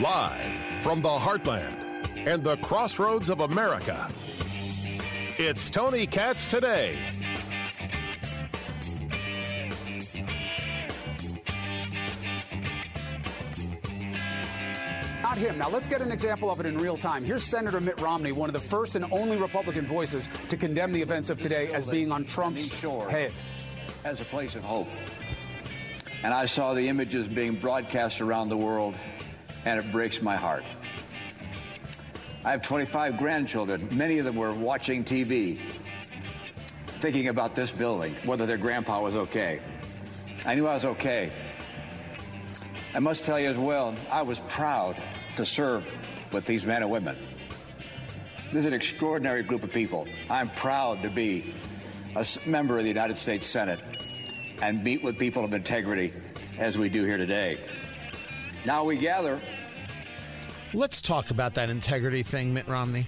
Live from the heartland and the crossroads of America. It's Tony Katz today. Not him. Now let's get an example of it in real time. Here's Senator Mitt Romney, one of the first and only Republican voices to condemn the events of today as being on Trump's head. As a place of hope. And I saw the images being broadcast around the world, and it breaks my heart. I have 25 grandchildren. Many of them were watching TV, thinking about this building, whether their grandpa was okay. I knew I was okay. I must tell you as well, I was proud to serve with these men and women. This is an extraordinary group of people. I'm proud to be a member of the United States Senate and meet with people of integrity as we do here today. Now we gather. Let's talk about that integrity thing, Mitt Romney.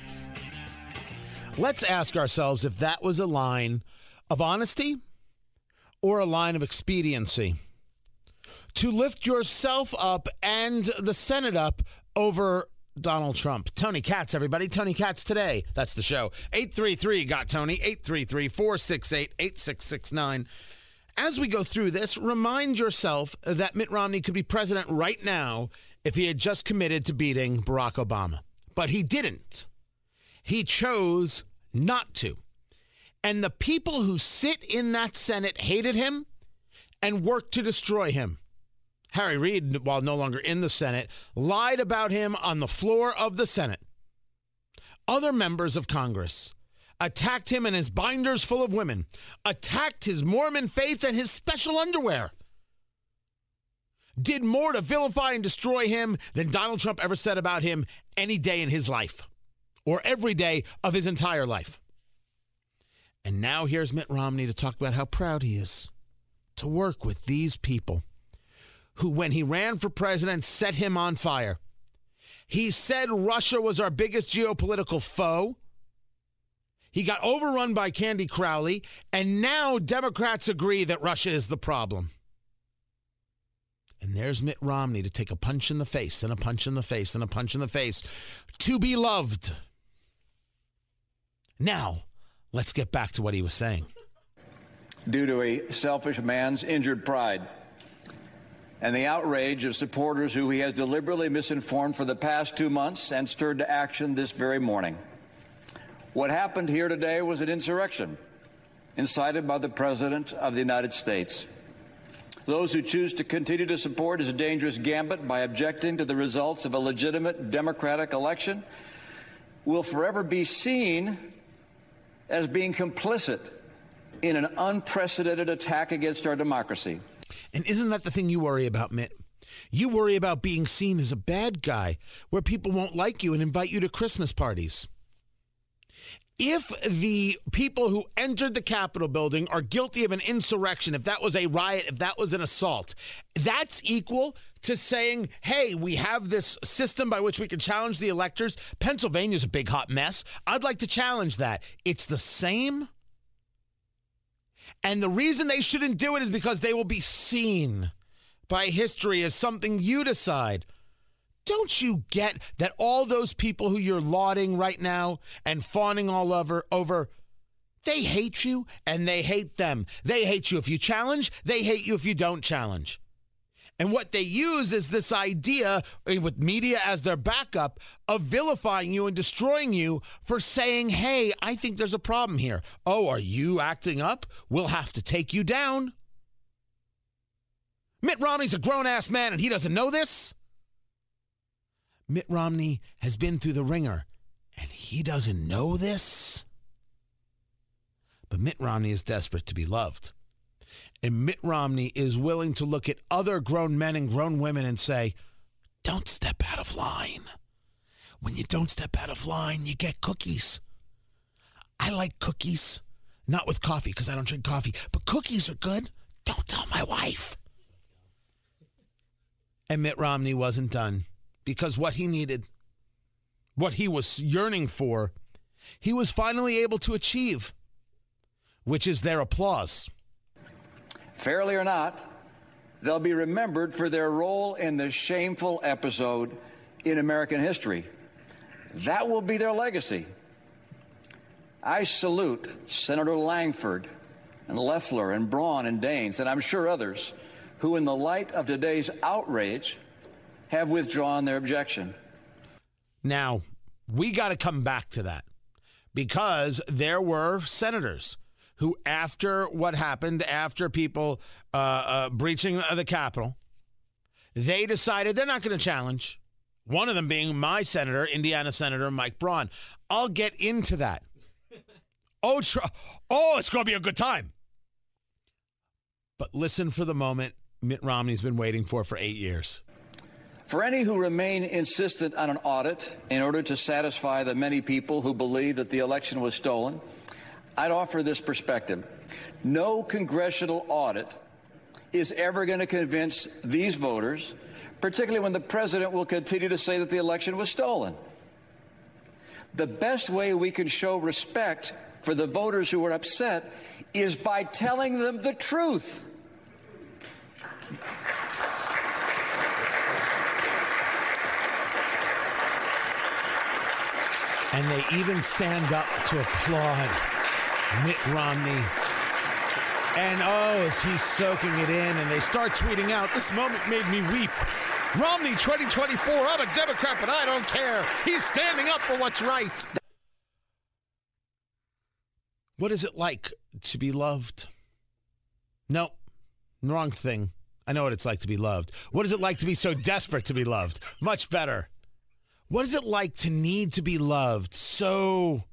Let's ask ourselves if that was a line of honesty or a line of expediency to lift yourself up and the Senate up over Donald Trump. Tony Katz, everybody. Tony Katz today. That's the show. 833 got Tony. 833 468 8669. As we go through this, remind yourself that Mitt Romney could be president right now if he had just committed to beating Barack Obama. But he didn't. He chose not to. And the people who sit in that Senate hated him and worked to destroy him. Harry Reid, while no longer in the Senate, lied about him on the floor of the Senate. Other members of Congress attacked him and his binders full of women, attacked his Mormon faith and his special underwear. Did more to vilify and destroy him than Donald Trump ever said about him any day in his life or every day of his entire life. And now here's Mitt Romney to talk about how proud he is to work with these people who, when he ran for president, set him on fire. He said Russia was our biggest geopolitical foe. He got overrun by Candy Crowley, and now Democrats agree that Russia is the problem. And there's Mitt Romney to take a punch in the face and a punch in the face and a punch in the face to be loved. Now, let's get back to what he was saying. Due to a selfish man's injured pride and the outrage of supporters who he has deliberately misinformed for the past two months and stirred to action this very morning. What happened here today was an insurrection incited by the President of the United States. Those who choose to continue to support his dangerous gambit by objecting to the results of a legitimate democratic election will forever be seen as being complicit in an unprecedented attack against our democracy. And isn't that the thing you worry about, Mitt? You worry about being seen as a bad guy where people won't like you and invite you to Christmas parties. If the people who entered the Capitol building are guilty of an insurrection, if that was a riot, if that was an assault, that's equal to saying, hey, we have this system by which we can challenge the electors. Pennsylvania's a big hot mess. I'd like to challenge that. It's the same and the reason they shouldn't do it is because they will be seen by history as something you decide. Don't you get that all those people who you're lauding right now and fawning all over over they hate you and they hate them. They hate you if you challenge, they hate you if you don't challenge. And what they use is this idea, eh, with media as their backup, of vilifying you and destroying you for saying, hey, I think there's a problem here. Oh, are you acting up? We'll have to take you down. Mitt Romney's a grown ass man and he doesn't know this. Mitt Romney has been through the ringer and he doesn't know this. But Mitt Romney is desperate to be loved. And Mitt Romney is willing to look at other grown men and grown women and say, don't step out of line. When you don't step out of line, you get cookies. I like cookies, not with coffee because I don't drink coffee, but cookies are good. Don't tell my wife. And Mitt Romney wasn't done because what he needed, what he was yearning for, he was finally able to achieve, which is their applause. Fairly or not, they'll be remembered for their role in the shameful episode in American history. That will be their legacy. I salute Senator Lankford and Loeffler and Braun and Daines, and I'm sure others, who, in the light of today's outrage, have withdrawn their objection. Now, we got to come back to that because there were senators who, after what happened, after people uh, uh, breaching the Capitol, they decided they're not going to challenge. One of them being my senator, Indiana Senator Mike Braun. I'll get into that. Oh, oh, it's going to be a good time. But listen for the moment Mitt Romney's been waiting for for eight years. For any who remain insistent on an audit in order to satisfy the many people who believe that the election was stolen, I'd offer this perspective. No congressional audit is ever going to convince these voters, particularly when the president will continue to say that the election was stolen. The best way we can show respect for the voters who are upset is by telling them the truth. And they even stand up to applaud Mitt Romney. And oh, is he soaking it in? And they start tweeting out, This moment made me weep. Romney 2024, I'm a Democrat, but I don't care. He's standing up for what's right. What is it like to be loved? No, wrong thing. I know what it's like to be loved. What is it like to be so desperate to be loved? Much better. What is it like to need to be loved so,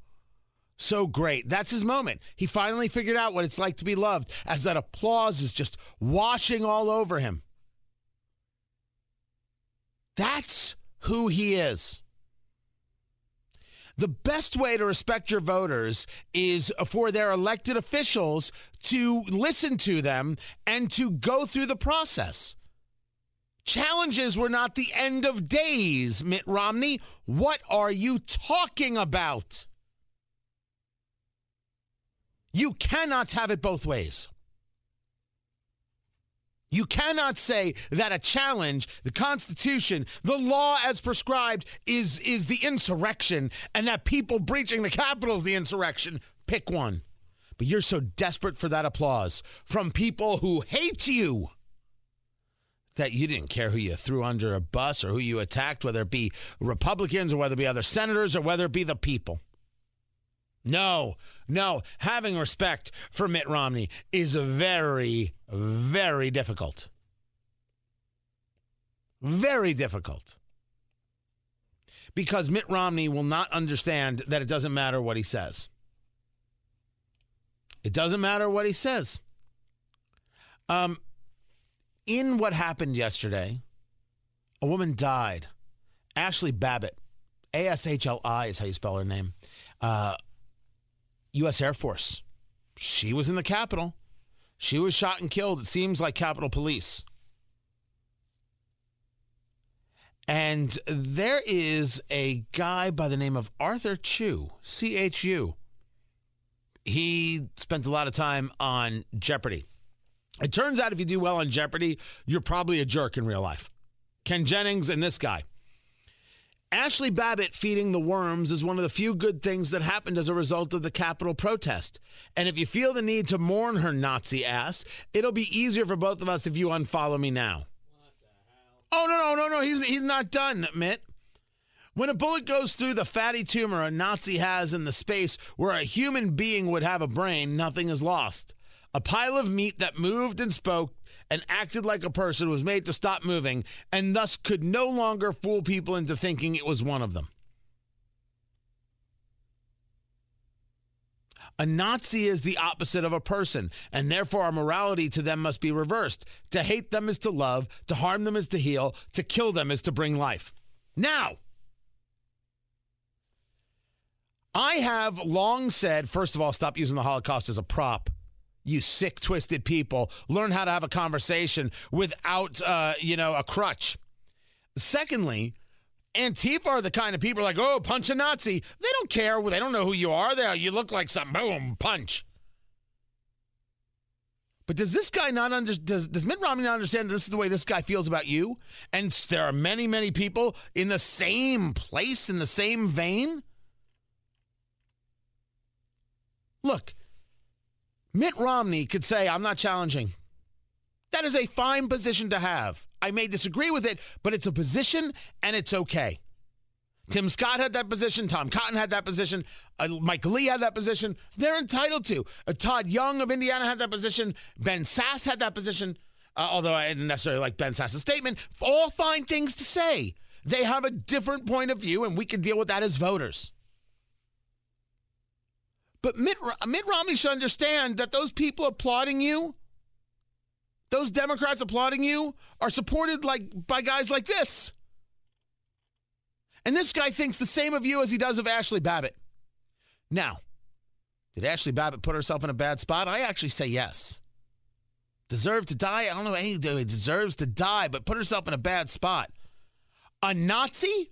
so great? That's his moment. He finally figured out what it's like to be loved as that applause is just washing all over him. That's who he is. The best way to respect your voters is for their elected officials to listen to them and to go through the process. Challenges were not the end of days, Mitt Romney. What are you talking about? You cannot have it both ways. You cannot say that a challenge, the Constitution, the law as prescribed is is the insurrection and that people breaching the Capitol is the insurrection. Pick one. But you're so desperate for that applause from people who hate you that you didn't care who you threw under a bus or who you attacked, whether it be Republicans or whether it be other senators or whether it be the people. No, no. Having respect for Mitt Romney is very, very difficult. Very difficult. Because Mitt Romney will not understand that it doesn't matter what he says. It doesn't matter what he says. Um, in what happened yesterday, a woman died. Ashli Babbitt, A S H L I is how you spell her name. Uh, U.S. Air Force. She was in the Capitol. She was shot and killed. It seems like Capitol Police. And there is a guy by the name of Arthur Chu, C H U. He spent a lot of time on Jeopardy. It turns out if you do well on Jeopardy, you're probably a jerk in real life. Ken Jennings and this guy. Ashli Babbitt feeding the worms is one of the few good things that happened as a result of the Capitol protest. And if you feel the need to mourn her Nazi ass, it'll be easier for both of us if you unfollow me now. Oh no no no no! He's he's not done, Mitt. When a bullet goes through the fatty tumor a Nazi has in the space where a human being would have a brain, nothing is lost. A pile of meat that moved and spoke and acted like a person was made to stop moving and thus could no longer fool people into thinking it was one of them. A Nazi is the opposite of a person, and therefore our morality to them must be reversed. To hate them is to love, to harm them is to heal, to kill them is to bring life. Now, I have long said, first of all, stop using the Holocaust as a prop you sick, twisted people. Learn how to have a conversation without, uh, you know, a crutch. Secondly, Antifa are the kind of people like, oh, punch a Nazi. They don't care. They don't know who you are. They, you look like some boom, punch. But does this guy not under, does does Mitt Romney not understand that this is the way this guy feels about you? And there are many many people in the same place in the same vein. Look, Mitt Romney could say, "I'm not challenging." That is a fine position to have. I may disagree with it, but it's a position and it's okay. Tim Scott had that position. Tom Cotton had that position. Uh, Mike Lee had that position. They're entitled to. Uh, Todd Young of Indiana had that position. Ben Sasse had that position. Uh, although I didn't necessarily like Ben Sasse's statement. All fine things to say. They have a different point of view, and we can deal with that as voters. But Mitt, Mitt Romney should understand that those people applauding you, those Democrats applauding you, are supported like by guys like this. And this guy thinks the same of you as he does of Ashli Babbitt. Now, did Ashli Babbitt put herself in a bad spot? I actually say yes. Deserve to die? I don't know any deserves to die, but put herself in a bad spot. A Nazi?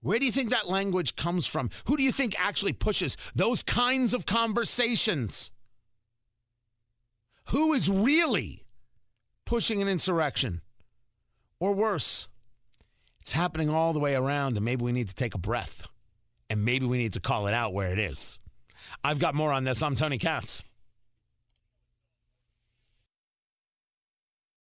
Where do you think that language comes from? Who do you think actually pushes those kinds of conversations? Who is really pushing an insurrection? Or worse, it's happening all the way around, and maybe we need to take a breath. And maybe we need to call it out where it is. I've got more on this. I'm Tony Katz.